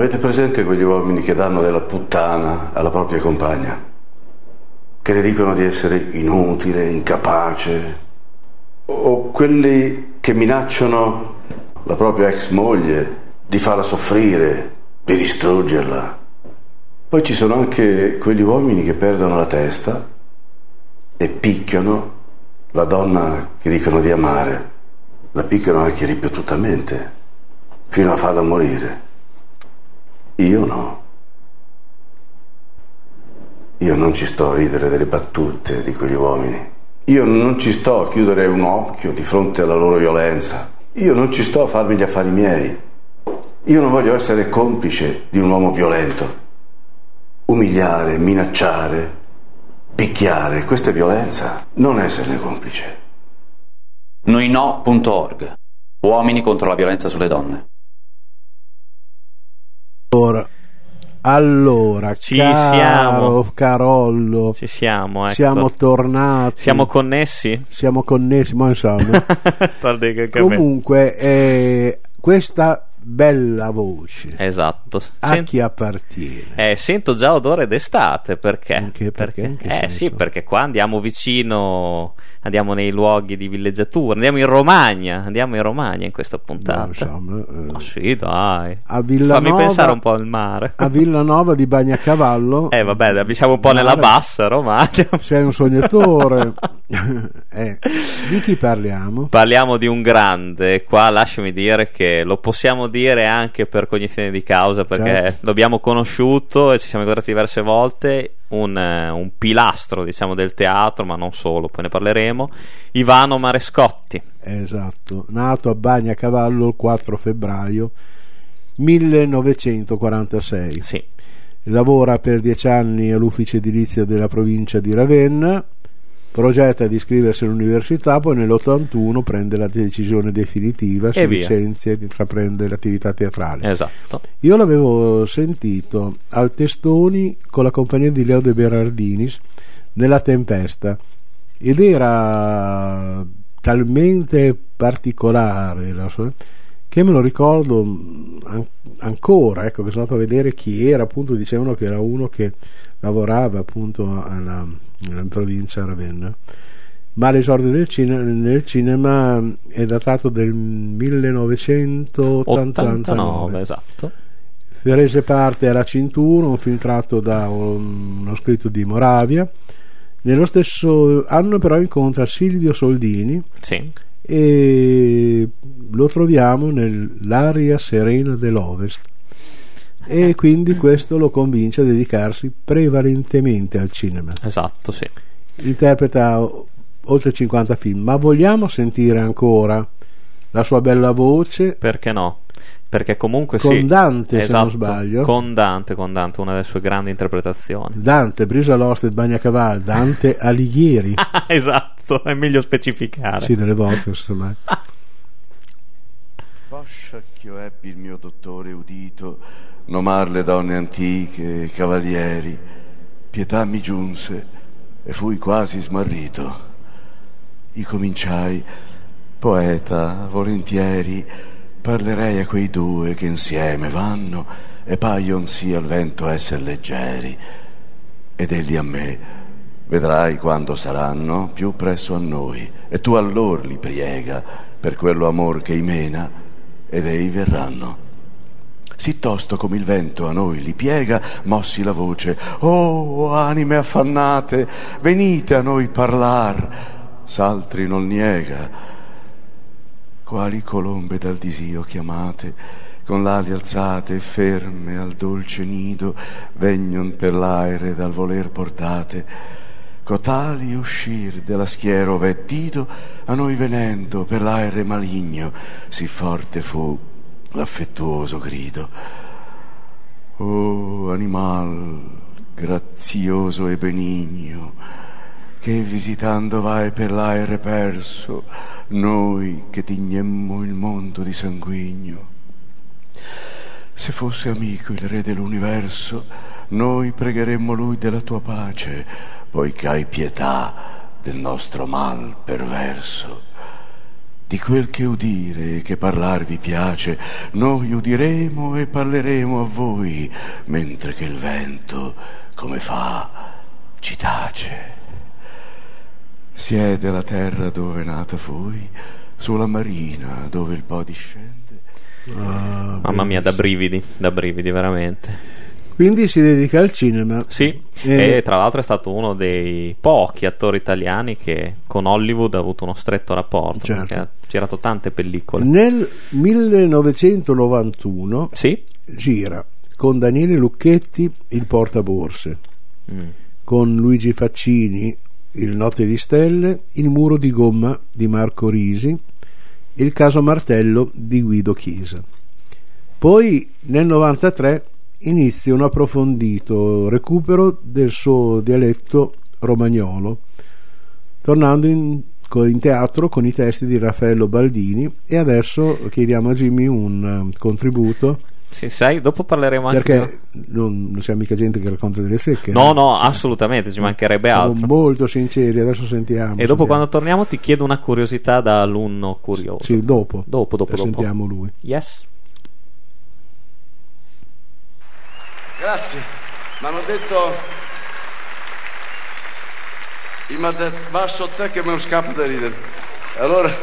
Avete presente quegli uomini che danno della puttana alla propria compagna? Che le dicono di essere inutile, incapace? O quelli che minacciano la propria ex moglie di farla soffrire, di distruggerla? Poi ci sono anche quegli uomini che perdono la testa e picchiano la donna che dicono di amare. La picchiano anche ripetutamente, fino a farla morire. Io no. Io non ci sto a ridere delle battute di quegli uomini. Io non ci sto a chiudere un occhio di fronte alla loro violenza. Io non ci sto a farmi gli affari miei. Io non voglio essere complice di un uomo violento. Umiliare, minacciare, picchiare, questa è violenza, non esserne complice. Noino.org Uomini contro la violenza sulle donne. Allora, allora Ci caro siamo. Carollo, Ci siamo, ecco. siamo tornati. Siamo connessi? Siamo connessi, ma insomma. Comunque, eh, questa bella voce Esatto. a Sent- chi appartiene? eh, sento già odore d'estate perché? Anche perché? In che eh sì, perché qua andiamo vicino, andiamo nei luoghi di villeggiatura, andiamo in Romagna, andiamo in Romagna in questa puntata. No, insomma, eh, Ma sì, dai. a Villanova, Fammi pensare un po' al mare. a Villanova di Bagnacavallo. Eh vabbè, siamo un po' nella bassa Romagna. Sei un sognatore. Eh, di chi parliamo? Parliamo di un grande, qua lasciami dire che lo possiamo dire anche per cognizione di causa perché Certo. l'abbiamo conosciuto e ci siamo incontrati diverse volte, un, un pilastro diciamo del teatro, ma non solo, poi ne parleremo, Ivano Marescotti. Esatto, nato a Bagnacavallo il 4 febbraio 1946. Sì, Lavora per dieci anni all'ufficio edilizio della provincia di Ravenna, progetta di iscriversi all'università, poi nell'81 prende la decisione definitiva, si E licenzia ed intraprende l'attività teatrale. esatto. Io l'avevo sentito al Testoni con la compagnia di Leo De Berardinis nella Tempesta ed era talmente particolare la sua- che me lo ricordo an- ancora, ecco, che sono andato a vedere chi era, appunto dicevano che era uno che lavorava appunto alla, in provincia Ravenna. Ma l'esordio del cine- nel cinema è datato del 1989. 89, esatto. Prese parte alla Cintura, un film tratto da un- uno scritto di Moravia. Nello stesso anno però incontra Silvio Soldini Sì. e lo troviamo nell'aria serena dell'Ovest e quindi questo lo convince a dedicarsi prevalentemente al cinema. Esatto, sì. Interpreta oltre 50 film, ma vogliamo sentire ancora la sua bella voce Perché no? Perché comunque con sì. Dante, se non esatto, sbaglio. Con Dante, con Dante, una delle sue grandi interpretazioni. Dante, Brisa Lost e Bagnacaval, Dante Alighieri. esatto, è meglio specificare. sì, delle volte, insomma. Poscia che ebbi il mio dottore udito nomar le donne antiche e cavalieri, pietà mi giunse e fui quasi smarrito. I cominciai, poeta, volentieri, parlerei a quei due che insieme vanno e paion sì al vento esser leggeri. Ed egli a me, vedrai quando saranno più presso a noi, e tu allor li priega per quello amor che imena, ed ei verranno. Sì tosto come il vento a noi li piega, mossi la voce, oh anime affannate, venite a noi parlar, s'altri non niega. Quali colombe dal disio chiamate, con l'ali alzate e ferme al dolce nido, vegnon per l'aere dal voler portate, cotali uscir della schiera ove Tito a noi venendo per l'aere maligno sì forte fu l'affettuoso grido oh animal grazioso e benigno che visitando vai per l'aere perso noi che tignemmo il mondo di sanguigno se fosse amico il re dell'universo noi pregheremmo lui della tua pace poiché hai pietà del nostro mal perverso. Di quel che udire e che parlar vi piace, noi udiremo e parleremo a voi, mentre che il vento, come fa, ci tace. Siede la terra dove è nata voi, sulla marina dove il po' discende. Ah, Mamma mia, da brividi, da brividi veramente. Quindi si dedica al cinema. Sì, e... e tra l'altro è stato uno dei pochi attori italiani che con Hollywood ha avuto uno stretto rapporto. Certo. Ha girato tante pellicole. Nel 1991 sì? gira con Daniele Lucchetti Il portaborse, mm. con Luigi Faccini Il Notte di Stelle, Il muro di gomma di Marco Risi, Il caso Martello di Guido Chiesa. Poi nel 93 inizia un approfondito recupero del suo dialetto romagnolo, tornando in, in, teatro con i testi di Raffaello Baldini e adesso chiediamo a Jimmy un um, contributo. Sì, sai, dopo parleremo anche perché non, c'è mica gente che racconta delle secche. No, no, cioè, assolutamente, ci mancherebbe siamo altro. molto sinceri, adesso sentiamo. E dopo sentiamo. quando torniamo ti chiedo una curiosità da alunno curioso. Sì, dopo. Dopo, dopo, dopo. Sentiamo lui. Yes. Grazie. Mi hanno detto... Mi ha sotto te che lo scappa da ridere. Allora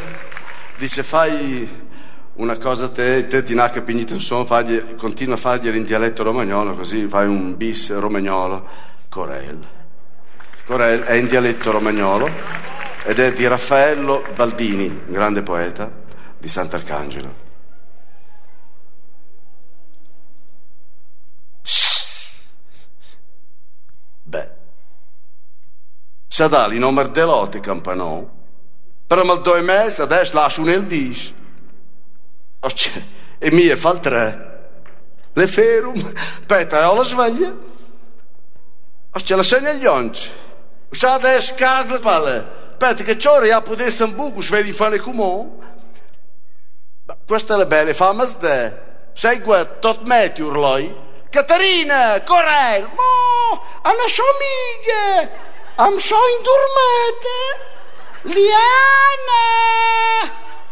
dice, fai una cosa te, te ti nacca pignito insomma, continua a fargliela in dialetto romagnolo, così fai un bis romagnolo. Corel. Corel è in dialetto romagnolo ed è di Raffaello Baldini, grande poeta di Sant'Arcangelo. Se dà il nome dell'otte campanò, per mal due mesi adesso lascio nel dis. E mi fa il tre. Le ferum, peta alla sveglia. O ce la segna gli onci. Se adesso carne palle. Peta che ciò ya potesse un buco, svedi fare come. Questa è la bella fama de. Sei guarda, tot metti urloi. Caterina, Corel, mo, hanno amiche, am so indurmate. Liana,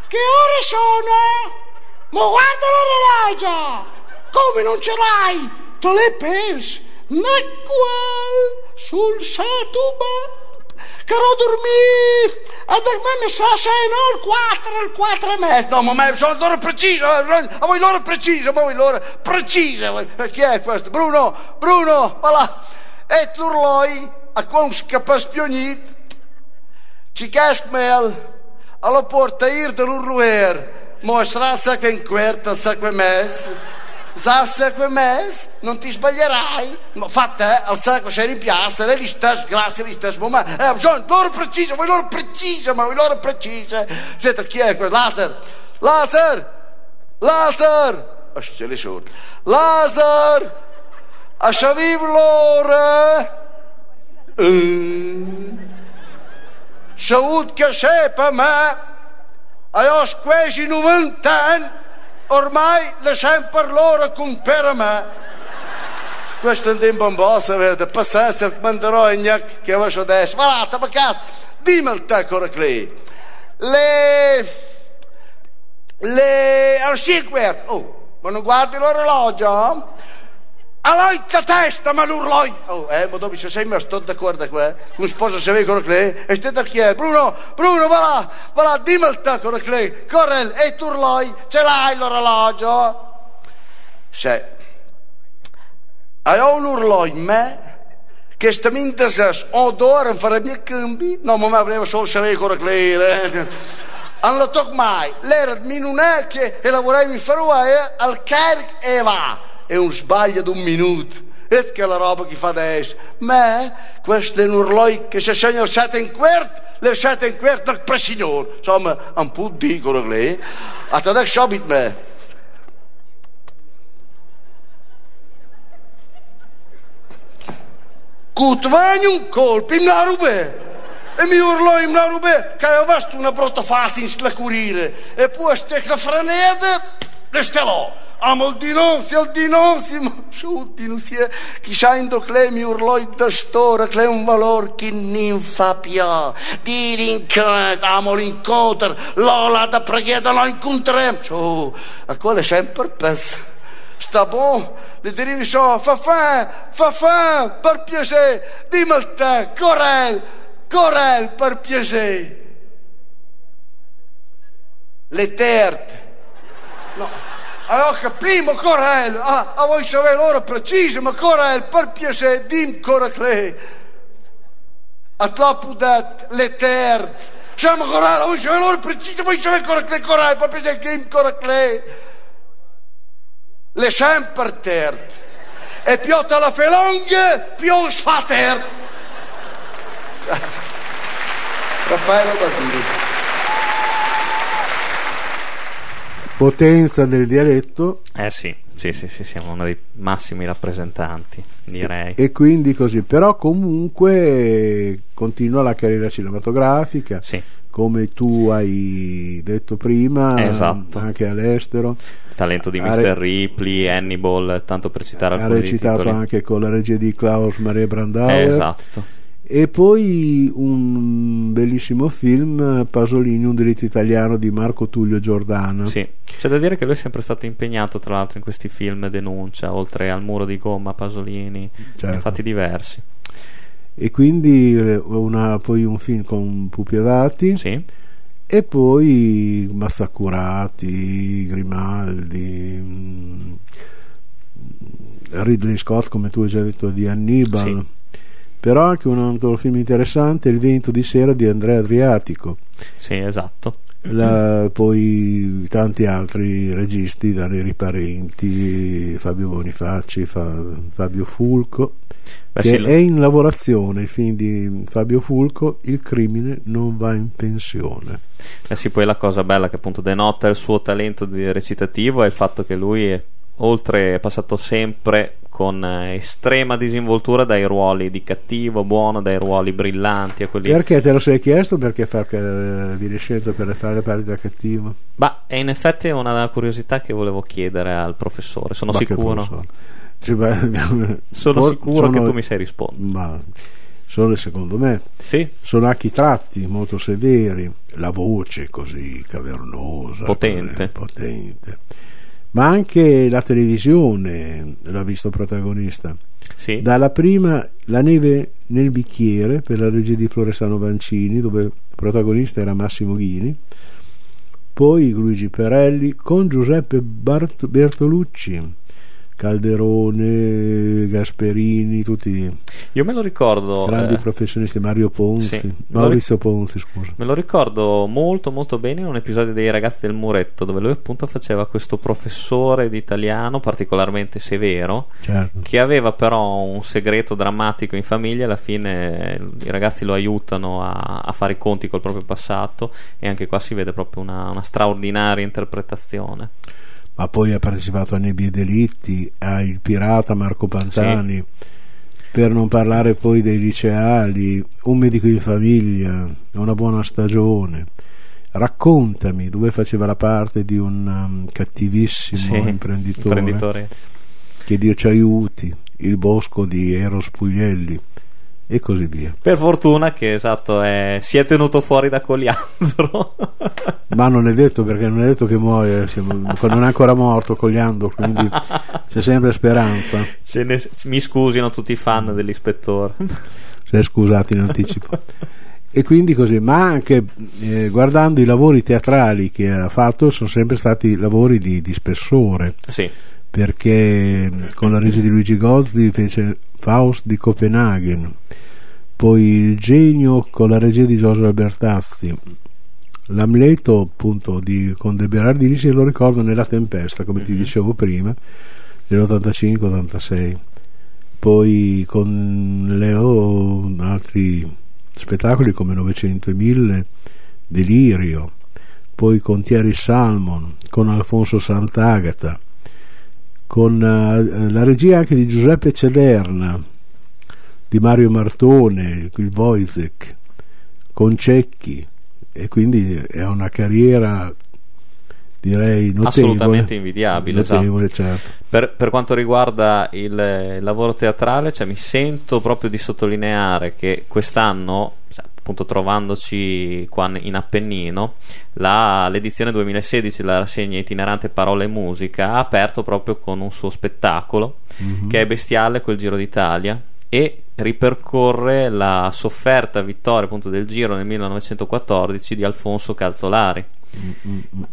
che ore sono? Ma guarda l'orologio, come non ce l'hai? Te le pensi? Ma qual sul satuba? Caro dormire, a me sa se no il 4, il 4 e mezzo. No, ma sono l'ora precisa, a voi l'ora precisa, a voi l'ora precisa. Chi è questo? Bruno, Bruno, va là. E l'urloi, a qua un scapaspionit, ci cascmel, alla porta ir dell'urluer, mostra sa che in quarta, sa che mezzo. Sarsa come mes, non ti sbaglierai. Ma fatte, eh, al sacco sei in piazza, lei li sta grazie, li sta ma eh, bisogno, loro precisa, voi loro precisa, ma voi loro precisa. Aspetta, chi è questo? Laser, Laser, Laser, oh, ce li sono. Laser, a sciaviv loro. Uh. Salut che sei per me, a io quasi 90 anni, ormai lasciamo per loro con per me. Questo è un un po', sapete, passasse il manderò in gnac che avevo adesso. Ma là, ma casa, dimmi il tacco qui. Le... Le... Al 5 Oh, ma non guardi l'orologio? Allora in testa, ma l'urloi! Oh, eh, ma dove sei, ma sto d'accordo qua? Con sposa se vedi con le e stai chi è? Bruno, Bruno, va là, va là, dimmi il tacco con le corre, e tu urloi, ce l'hai l'orologio? Se, hai un urloi in me, che sta minta se odore farebbe cambi? No, ma mi avrei solo se vedi con le, eh? Non lo tocco mai, l'era minunè che lavoravi in Faroe al carico e va è un sbaglio di un minuto. Vedi che la roba che fa adesso. Ma questo è un orloi che se segna il sette in quarto, le sette in quarto del presignore. Insomma, un po' dicono lei. A te adesso abit me. Cutvani un colpo, in una rube. E mi urlò in una rube che avevo visto una brutta faccia in slacurire. E poi stecca franede, le stelò. Amo il dinonzi, il dinonzi, ma su dinonzi, chi scendo che mi urlò da storia, che è un valore che non fa più. Di l'incontro, amo l'incontro, l'ola da preghiera lo incontreremo. Ciao, a quale sempre pensa. Sta buon, le dirini so, fa fa, fa fa, per piacere, dimmi il te, Corel, Corel, per piacere. Le terte. No. Allora capiamo, Corel, ah, a voi sapere l'ora precisa, ma Corel, per piacere, dim cosa che A troppo dat, le terte. Siamo Corel, a voi sapere l'ora precisa, voi sapere cosa che Corel, per piacere, dim che Le sempre terte. E più te la felonghe, più sfa terte. Grazie. Raffaello Baldini. Potenza del dialetto. Eh sì, sì, sì, sì, siamo uno dei massimi rappresentanti, direi. E, e quindi così, però comunque continua la carriera cinematografica. Sì. Come tu hai detto prima, esatto. anche all'estero. Il talento di Mr. Re- Ripley, Hannibal, tanto per citare alcuni Ha recitato titoli. anche con la regia di Klaus Maria Brandauer. Esatto. E poi un bellissimo film, Pasolini, un diritto italiano di Marco Tullio Giordano. Sì, c'è da dire che lui è sempre stato impegnato, tra l'altro, in questi film denuncia, oltre al muro di gomma, Pasolini, Certo. ne ha fatti diversi. E quindi eh, una- poi un film con Pupi Avati Sì, e poi Massacurati, Grimaldi, mm, Ridley Scott, come tu hai già detto, di Hannibal. Sì. Però anche un altro film interessante, Il vento di sera di Andrea Adriatico. sì, esatto. La- poi tanti altri registi, Danieli Parenti, Fabio Bonifaci, Fa- Fabio Fulco, Beh, che sì, è in lavorazione il film di Fabio Fulco, Il crimine non va in pensione. Eh sì, poi la cosa bella che appunto denota il suo talento recitativo è il fatto che lui è, oltre è passato sempre con eh, estrema disinvoltura dai ruoli di cattivo, buono, dai ruoli brillanti a quelli Perché te lo sei chiesto? Perché far, eh, viene scelto per fare le parti da cattivo? Ma è in effetti una curiosità che volevo chiedere al professore. Sono Ma che sicuro, professore. Sono for- sicuro che sono- tu mi sai rispondere. Ma sono secondo me Sì, sono anche i tratti molto severi, la voce così cavernosa, Potente. così, potente. Ma anche la televisione l'ha visto protagonista. sì. Dalla prima La neve nel bicchiere per la regia di Florestano Vancini, dove il protagonista era Massimo Ghini, poi Luigi Perelli con Giuseppe Bart- Bertolucci, Calderone, Gasperini, tutti Io me lo ricordo. grandi eh, professionisti, Mario Ponzi, sì. Maurizio Ponzi, scusa. Me lo ricordo molto molto bene in un episodio dei ragazzi del muretto dove lui appunto faceva questo professore di italiano particolarmente severo Certo. che aveva però un segreto drammatico in famiglia alla fine i ragazzi lo aiutano a, a fare i conti col proprio passato e anche qua si vede proprio una, una straordinaria interpretazione. Ma poi ha partecipato a Nebbie Delitti, a Il Pirata Marco Pantani, per non parlare poi dei liceali, Un medico in famiglia, Una buona stagione. Raccontami, dove faceva la parte di un um, cattivissimo Sì, imprenditore, imprenditore. che Dio ci aiuti, Il bosco di Eros Puglielli e così via. Per fortuna che esatto è, si è tenuto fuori da Coliandro. Ma non è detto perché non è detto che muoia, non è ancora morto Cogliando, quindi c'è sempre speranza. Ne- mi scusino tutti i fan dell'ispettore. se scusate in anticipo. E quindi così, ma anche eh, guardando i lavori teatrali che ha fatto, sono sempre stati lavori di, di spessore, Sì, perché con la regia di Luigi Gozzi fece Faust di Copenaghen, poi Il genio con la regia di Giorgio Albertazzi, L'Amleto appunto di, con De Berardini, se lo ricordo nella tempesta, come ti dicevo prima, dell'85-86. poi con Leo altri spettacoli come 900 e 1000, Delirio, poi con Thierry Salmon, con Alfonso Sant'Agata, con uh, la regia anche di Giuseppe Cederna, di Mario Martone, il Wojciech, con Cecchi e quindi è una carriera direi notevole, assolutamente invidiabile notevole, esatto. certo. per, per, quanto riguarda il, lavoro teatrale cioè, mi sento proprio di sottolineare che quest'anno appunto trovandoci qua in Appennino la, l'edizione 2016 la rassegna itinerante Parole e Musica ha aperto proprio con un suo spettacolo mm-hmm. che è bestiale quel Giro d'Italia e ripercorre la sofferta vittoria appunto del Giro nel 1914 di Alfonso Calzolari mm-hmm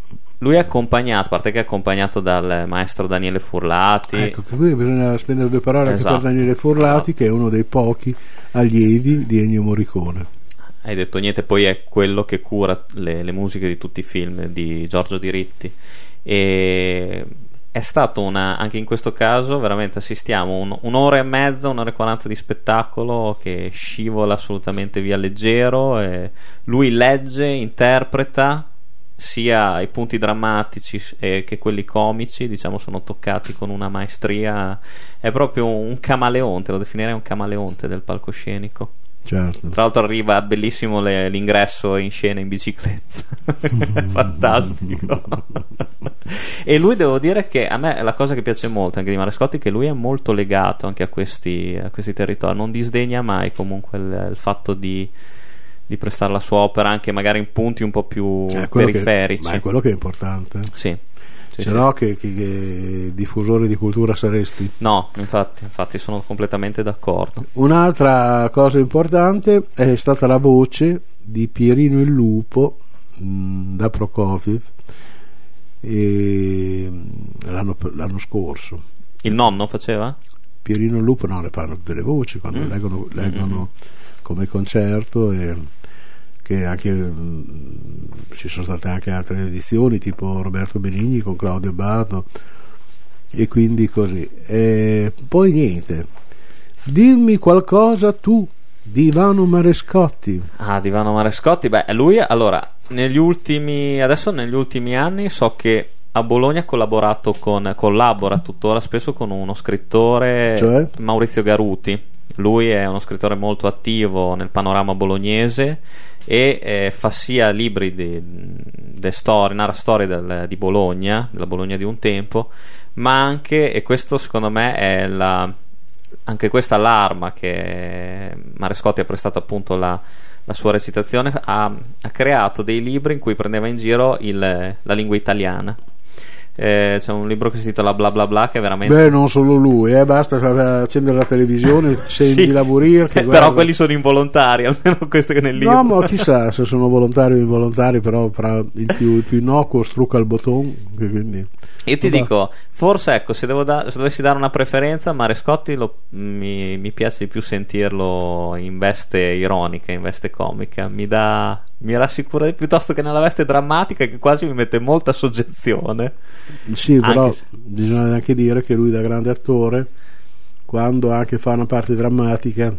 lui è accompagnato, a parte che è accompagnato dal maestro Daniele Furlati. Ecco, qui bisogna spendere due parole esatto. anche per Daniele Furlati, esatto. che è uno dei pochi allievi di Ennio Morricone. Hai detto niente, poi è quello che cura le, le musiche di tutti i film di Giorgio Diritti. E è stato una, anche in questo caso veramente assistiamo un, un'ora e mezza, un'ora e quaranta di spettacolo che scivola assolutamente via leggero. lui legge, interpreta sia i punti drammatici eh, che quelli comici, diciamo, sono toccati con una maestria. È proprio un camaleonte, lo definirei un camaleonte del palcoscenico. Certo. Tra l'altro arriva bellissimo le, l'ingresso in scena in bicicletta, fantastico. e lui devo dire che a me la cosa che piace molto anche di Marescotti è che lui è molto legato anche a questi, a questi territori, non disdegna mai comunque il, il fatto di di prestare la sua opera anche magari in punti un po' più periferici. Che, ma è quello che è importante. Sì. Sì Se sì, no. Che, che, che, diffusore di cultura saresti? No, infatti, infatti sono completamente d'accordo. Un'altra cosa importante è stata la voce di Pierino il Lupo mh, mm, da Prokofiev e, l'anno, l'anno, scorso. Il nonno faceva? Pierino il Lupo, no, le fanno tutte le voci quando mm. leggono, leggono mm-hmm. come concerto e che anche mh, mm, ci sono state anche altre edizioni tipo Roberto Benigni con Claudio Bato e quindi così. E poi niente. Dimmi qualcosa tu di Ivano Marescotti. Ah di Ivano Marescotti? Beh lui allora negli ultimi adesso negli ultimi anni so che a Bologna ha collaborato con collabora tuttora spesso con uno scrittore cioè? Maurizio Garuti. Lui è uno scrittore molto attivo nel panorama bolognese e eh, fa sia libri di, storie, narra storie del, di Bologna, della Bologna di un tempo, ma anche, e questo secondo me è la, anche questa l'arma che Marescotti ha prestato appunto la, la sua recitazione, ha, ha, creato dei libri in cui prendeva in giro il, la lingua italiana eh, c'è un libro che si intitola Bla Bla Bla che veramente beh non solo lui eh, basta accendere la televisione senti sì, lavorire eh, però quelli sono involontari almeno questo che nel libro. no ma chissà se sono volontari o involontari però fra il più, il più innocuo strucca il bottone quindi io ti Vabbè. dico forse ecco se, da, se, dovessi dare una preferenza Marescotti lo, mi, mi piace di più sentirlo in veste ironica in veste comica mi dà mi rassicura piuttosto che nella veste drammatica che quasi mi mette molta soggezione. Sì, però se... bisogna anche dire che lui da grande attore, quando anche fa una parte drammatica,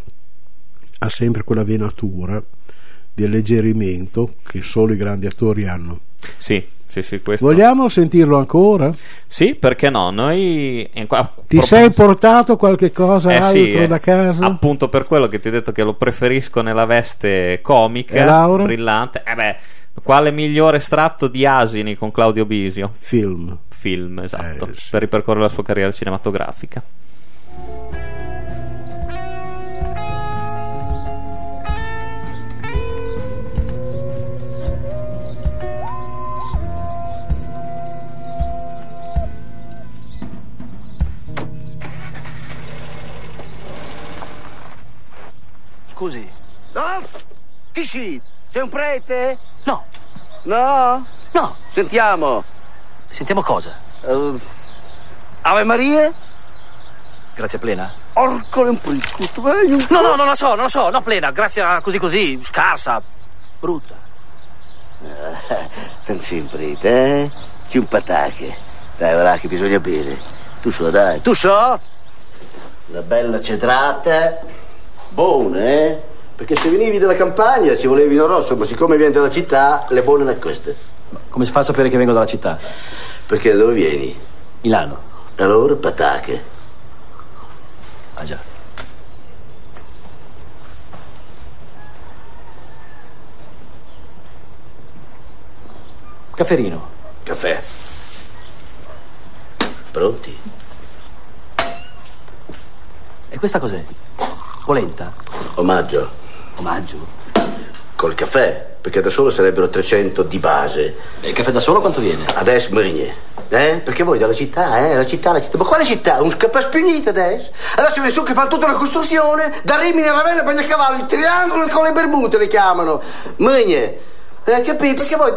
ha sempre quella venatura di alleggerimento che solo i grandi attori hanno. Sì, sì, sì, questo... Vogliamo sentirlo ancora? Sì, perché no? Noi Ti proprio... sei portato qualche cosa eh, altro sì, da casa? Appunto per quello che ti ho detto che lo preferisco nella veste comica, brillante. Eh beh, quale migliore estratto di Asini con Claudio Bisio? Film. Film, esatto, eh, sì. per ripercorrere la sua carriera cinematografica. Scusi. No? Chi si? Sei un prete? No. No? No. Sentiamo. Sentiamo cosa? Uh, Ave Maria? Grazia plena? Orco un pricco. No, no, non la so, non la so. No, plena. Grazia così così. Scarsa. Brutta. Uh, sei un prete, eh? C'è un patacche. Dai, ora che bisogna bere. Tu so, dai. Tu so? Una bella cedrata. Buona, eh? Perché se venivi dalla campagna ci volevi vino rosso, ma siccome vieni dalla città, le buone da queste. Come si fa a sapere che vengo dalla città? Perché da dove vieni? Milano. Allora, patache. Ah già. Cafferino. Caffè. Pronti? E questa cos'è? Polenta? Omaggio. Omaggio? Col caffè, perché da solo sarebbero 300 di base. E il caffè da solo quanto viene? Adesso Mrigne. Eh? Perché voi dalla città, eh? La città, la città. Ma quale città? Un capaspegnito adesso? Adesso viene su che fanno tutta la costruzione, da Rimini a Ravenna, Bagnacavallo, il triangolo con le Bermude le chiamano. Mrigne. Eh, capito? Perché voi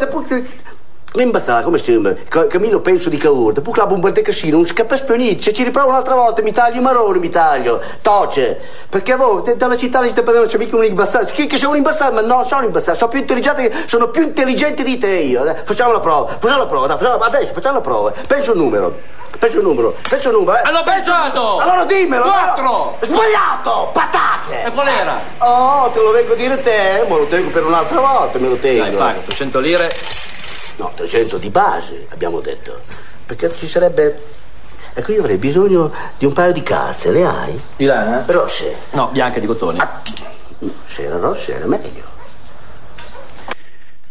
dopo L'imbazzata, come sembra? Camillo penso di Cavour, dopo che la bomba del casino, un scappaspionito, se ci riprovo un'altra volta mi taglio i maroni, mi taglio, toce. Perché voi, dalla città alla città non c'è mica un imbazzato. Chi che sono un imbazzato? Ma no, sono imbazzato, sono più intelligente, sono più intelligente di te io. Dai, Facciamo la prova, facciamo la prova, dai, facciamo, adesso facciamo la prova. Penso un numero. Penso un numero, penso un numero. Eh. L'ho pensato! Allora dimmelo! Quattro! Sbagliato! Patacche! E qual era? Oh, te lo vengo a dire te, ma lo tengo per un'altra volta, me lo tengo. Dai, paga, 100 lire. No, 300 di base, abbiamo detto. Perché ci sarebbe... Ecco, io avrei bisogno di un paio di calze, le hai? Di là, eh? Rosse. No, bianche di cotone. No, se era rosse era meglio.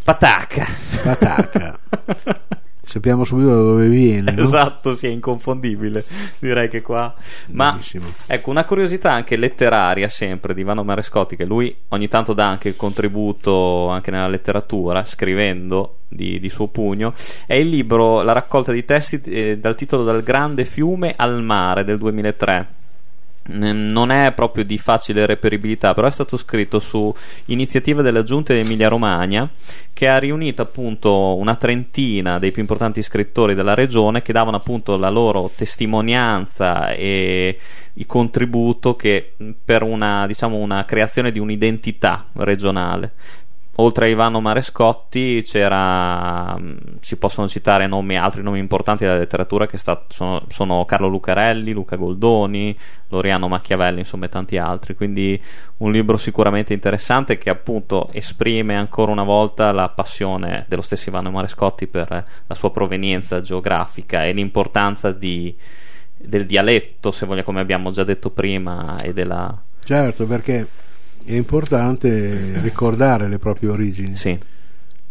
Patacca. Patacca. Sappiamo subito da dove viene. no? Esatto, sì, è inconfondibile. Direi che qua. Ma Benissimo. ecco, una curiosità anche letteraria sempre di Ivano Marescotti, che lui ogni tanto dà anche il contributo anche nella letteratura, scrivendo di, di suo pugno, è il libro La raccolta di testi eh, dal titolo Dal grande fiume al mare del 2003. Non è proprio di facile reperibilità, però è stato scritto su iniziativa della giunta di Emilia Romagna che ha riunito appunto una trentina dei più importanti scrittori della regione che davano appunto la loro testimonianza e il contributo che per una, diciamo, una creazione di un'identità regionale. Oltre a Ivano Marescotti c'era, mh, si possono citare nomi, altri nomi importanti della letteratura che sta- sono, sono Carlo Lucarelli, Luca Goldoni, Loriano Machiavelli, insomma e tanti altri. Quindi un libro sicuramente interessante che appunto esprime ancora una volta la passione dello stesso Ivano Marescotti per la sua provenienza geografica e l'importanza di- del dialetto, se vogliamo, come abbiamo già detto prima, e della... Certo, perché è importante ricordare le proprie origini. Sì,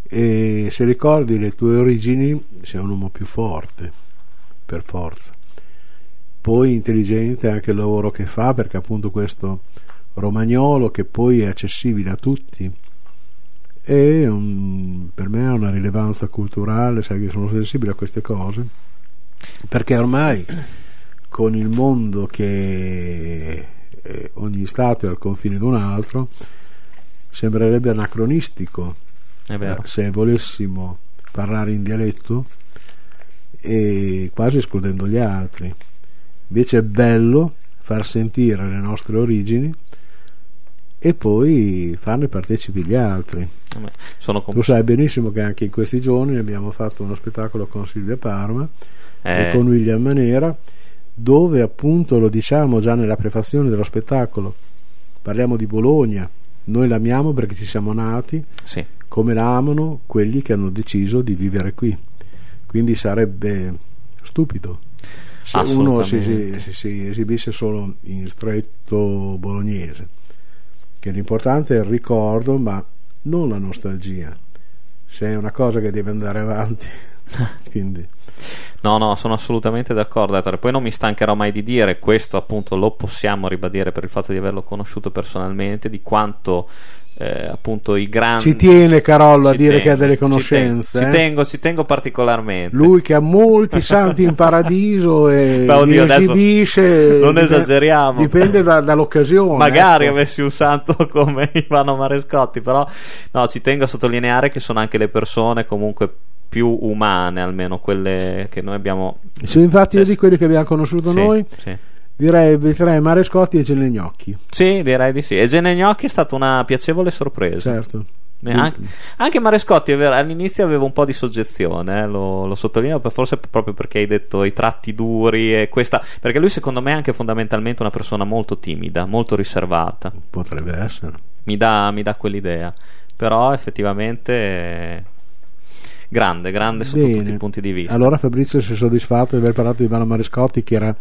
E se ricordi le tue origini, sei un uomo più forte, per forza. Poi intelligente anche il lavoro che fa, perché appunto questo romagnolo che poi è accessibile a tutti è un- per me ha una rilevanza culturale, sai che sono sensibile a queste cose, perché ormai con il mondo che eh, ogni stato è al confine di un altro, sembrerebbe anacronistico eh, se volessimo parlare in dialetto e quasi escludendo gli altri. Invece è bello far sentire le nostre origini e poi farne partecipi gli altri. Com- Tu sai benissimo che anche in questi giorni abbiamo fatto uno spettacolo con Silvia Parma eh, e con William Manera dove appunto lo diciamo già nella prefazione dello spettacolo parliamo di Bologna noi l'amiamo perché ci siamo nati sì. come la amano quelli che hanno deciso di vivere qui. Quindi sarebbe stupido. Se uno si, si- si esibisse solo in stretto bolognese che l'importante è il ricordo ma non la nostalgia. Se è una cosa che deve andare avanti quindi No, no, sono assolutamente d'accordo. Poi non mi stancherò mai di dire, questo appunto lo possiamo ribadire per il fatto di averlo conosciuto personalmente, di quanto eh, appunto i grandi... ci tiene Carollo a dire che ha tengo, delle ci tengo, conoscenze Ci eh? tengo, ci tengo particolarmente. lui che ha molti santi in paradiso e Beh, oddio, esibisce non dipende- esageriamo. dipende da- dall'occasione Magari ecco. avessi un santo come Ivano Marescotti, però no, ci tengo a sottolineare che sono anche le persone comunque più umane, almeno quelle che noi abbiamo. Se infatti io di quelli che abbiamo conosciuto Sì, noi sì. direi direi Marescotti e Gelegnocchi Sì, direi di sì. E Gene Gnocchi è stata una piacevole sorpresa. certo Eh, Anche, anche Marescotti all'inizio avevo un po' di soggezione, eh, lo, lo sottolineo, forse proprio perché hai detto i tratti duri e questa, perché lui secondo me è anche fondamentalmente una persona molto timida, molto riservata, Potrebbe essere. mi dà, mi dà quell'idea, però effettivamente grande, grande sotto Bene. tutti i punti di vista. Allora Fabrizio si è soddisfatto di aver parlato di Ivano Marescotti che era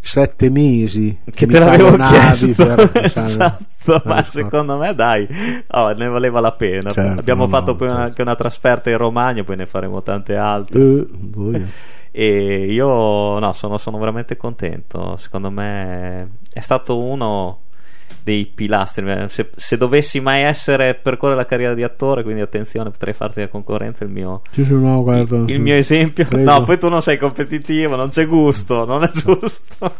sette mesi che mi te l'avevo chiesto per esatto a ma secondo me dai oh, ne valeva la pena Certo, abbiamo no, fatto no, poi certo. anche una trasferta in Romagna poi ne faremo tante altre boia. e io no sono, sono veramente contento secondo me è stato uno dei pilastri. Se, se dovessi mai essere percorrere la carriera di attore quindi attenzione potrei farti la concorrenza il mio Ci sono, guarda, il mio esempio. Prego. no poi tu non sei competitivo non c'è gusto non è giusto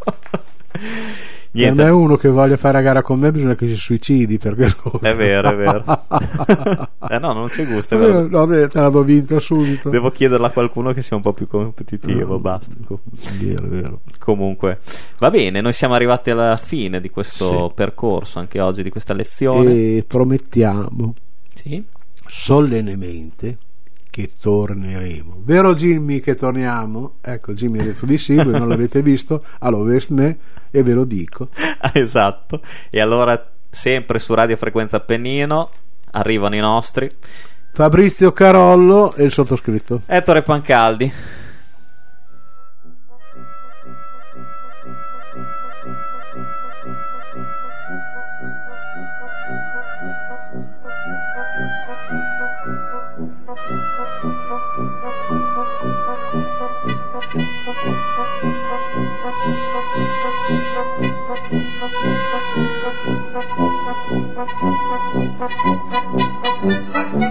Per niente me uno che voglia fare a gara con me bisogna che si suicidi perché È vero, è vero. eh no, non c'è gusto, è Eh, vero. no, te l'avevo vinto subito. Devo chiederla a qualcuno che sia un po' più competitivo, Mm. basta. Vero, vero. Comunque, va bene, noi siamo arrivati alla fine di questo Sì. percorso, anche oggi, di questa lezione. E promettiamo Sì. solennemente che torneremo. Vero Jimmy che torniamo? Ecco, Jimmy ha detto di sì, voi non l'avete visto, all'Ovest me e ve lo dico. Esatto. E allora, sempre su Radio Frequenza Appennino, arrivano i nostri. Fabrizio Carollo e il sottoscritto. Ettore Pancaldi. Thank you.